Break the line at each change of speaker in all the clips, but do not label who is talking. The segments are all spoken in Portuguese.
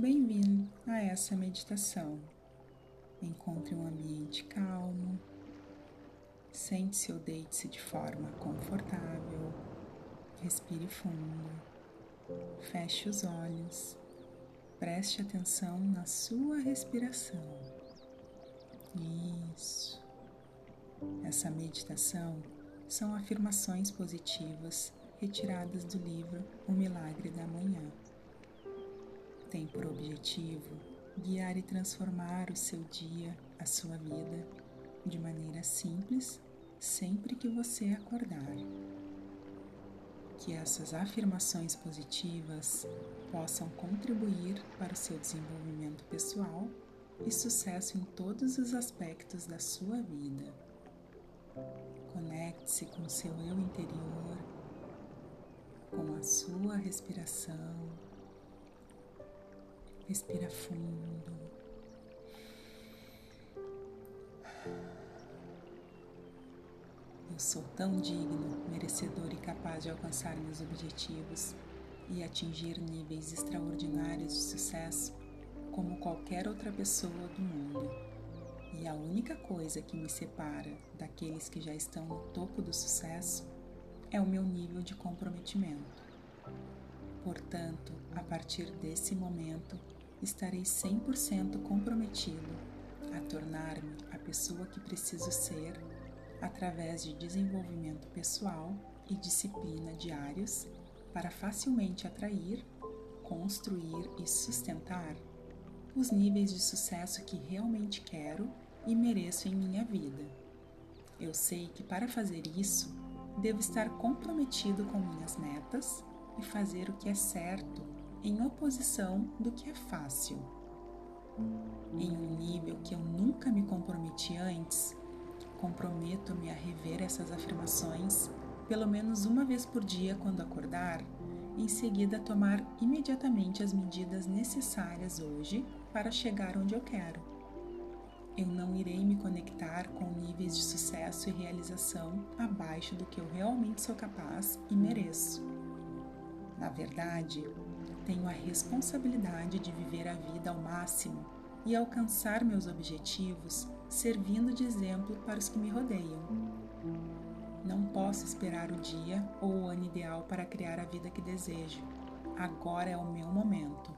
Bem-vindo a essa meditação. Encontre um ambiente calmo, sente-se ou deite-se de forma confortável, respire fundo, feche os olhos, preste atenção na sua respiração. Isso. Essa meditação são afirmações positivas retiradas do livro O Milagre da Manhã tem por objetivo guiar e transformar o seu dia, a sua vida, de maneira simples, sempre que você acordar. Que essas afirmações positivas possam contribuir para o seu desenvolvimento pessoal e sucesso em todos os aspectos da sua vida. Conecte-se com seu eu interior, com a sua respiração Respira fundo. Eu sou tão digno, merecedor e capaz de alcançar meus objetivos e atingir níveis extraordinários de sucesso como qualquer outra pessoa do mundo. E a única coisa que me separa daqueles que já estão no topo do sucesso é o meu nível de comprometimento. Portanto, a partir desse momento, estarei 100% comprometido a tornar-me a pessoa que preciso ser através de desenvolvimento pessoal e disciplina diários para facilmente atrair, construir e sustentar os níveis de sucesso que realmente quero e mereço em minha vida. Eu sei que para fazer isso, devo estar comprometido com minhas metas e fazer o que é certo em oposição do que é fácil. Em um nível que eu nunca me comprometi antes, comprometo-me a rever essas afirmações pelo menos uma vez por dia quando acordar, em seguida tomar imediatamente as medidas necessárias hoje para chegar onde eu quero. Eu não irei me conectar com níveis de sucesso e realização abaixo do que eu realmente sou capaz e mereço. Na verdade, tenho a responsabilidade de viver a vida ao máximo e alcançar meus objetivos servindo de exemplo para os que me rodeiam. Não posso esperar o dia ou o ano ideal para criar a vida que desejo. Agora é o meu momento.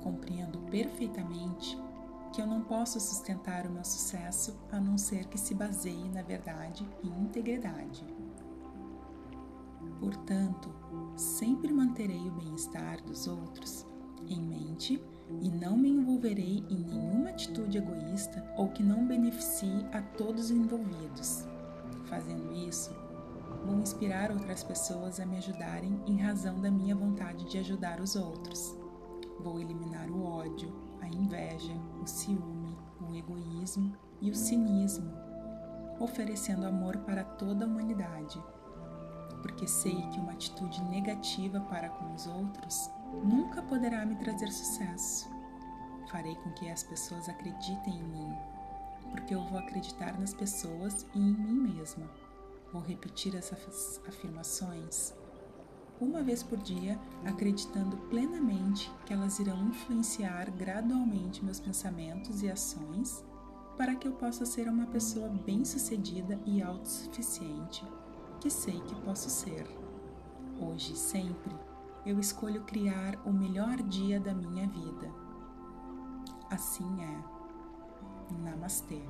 Compreendo perfeitamente que eu não posso sustentar o meu sucesso a não ser que se baseie na verdade e integridade. Portanto, sempre manterei o bem-estar dos outros em mente e não me envolverei em nenhuma atitude egoísta ou que não beneficie a todos os envolvidos. Fazendo isso, vou inspirar outras pessoas a me ajudarem em razão da minha vontade de ajudar os outros. Vou eliminar o ódio, a inveja, o ciúme, o egoísmo e o cinismo, oferecendo amor para toda a humanidade porque sei que uma atitude negativa para com os outros nunca poderá me trazer sucesso. Farei com que as pessoas acreditem em mim, porque eu vou acreditar nas pessoas e em mim mesma. Vou repetir essas afirmações uma vez por dia, acreditando plenamente que elas irão influenciar gradualmente meus pensamentos e ações para que eu possa ser uma pessoa bem-sucedida e autossuficiente que sei que posso ser. Hoje sempre eu escolho criar o melhor dia da minha vida. Assim é. Namastê.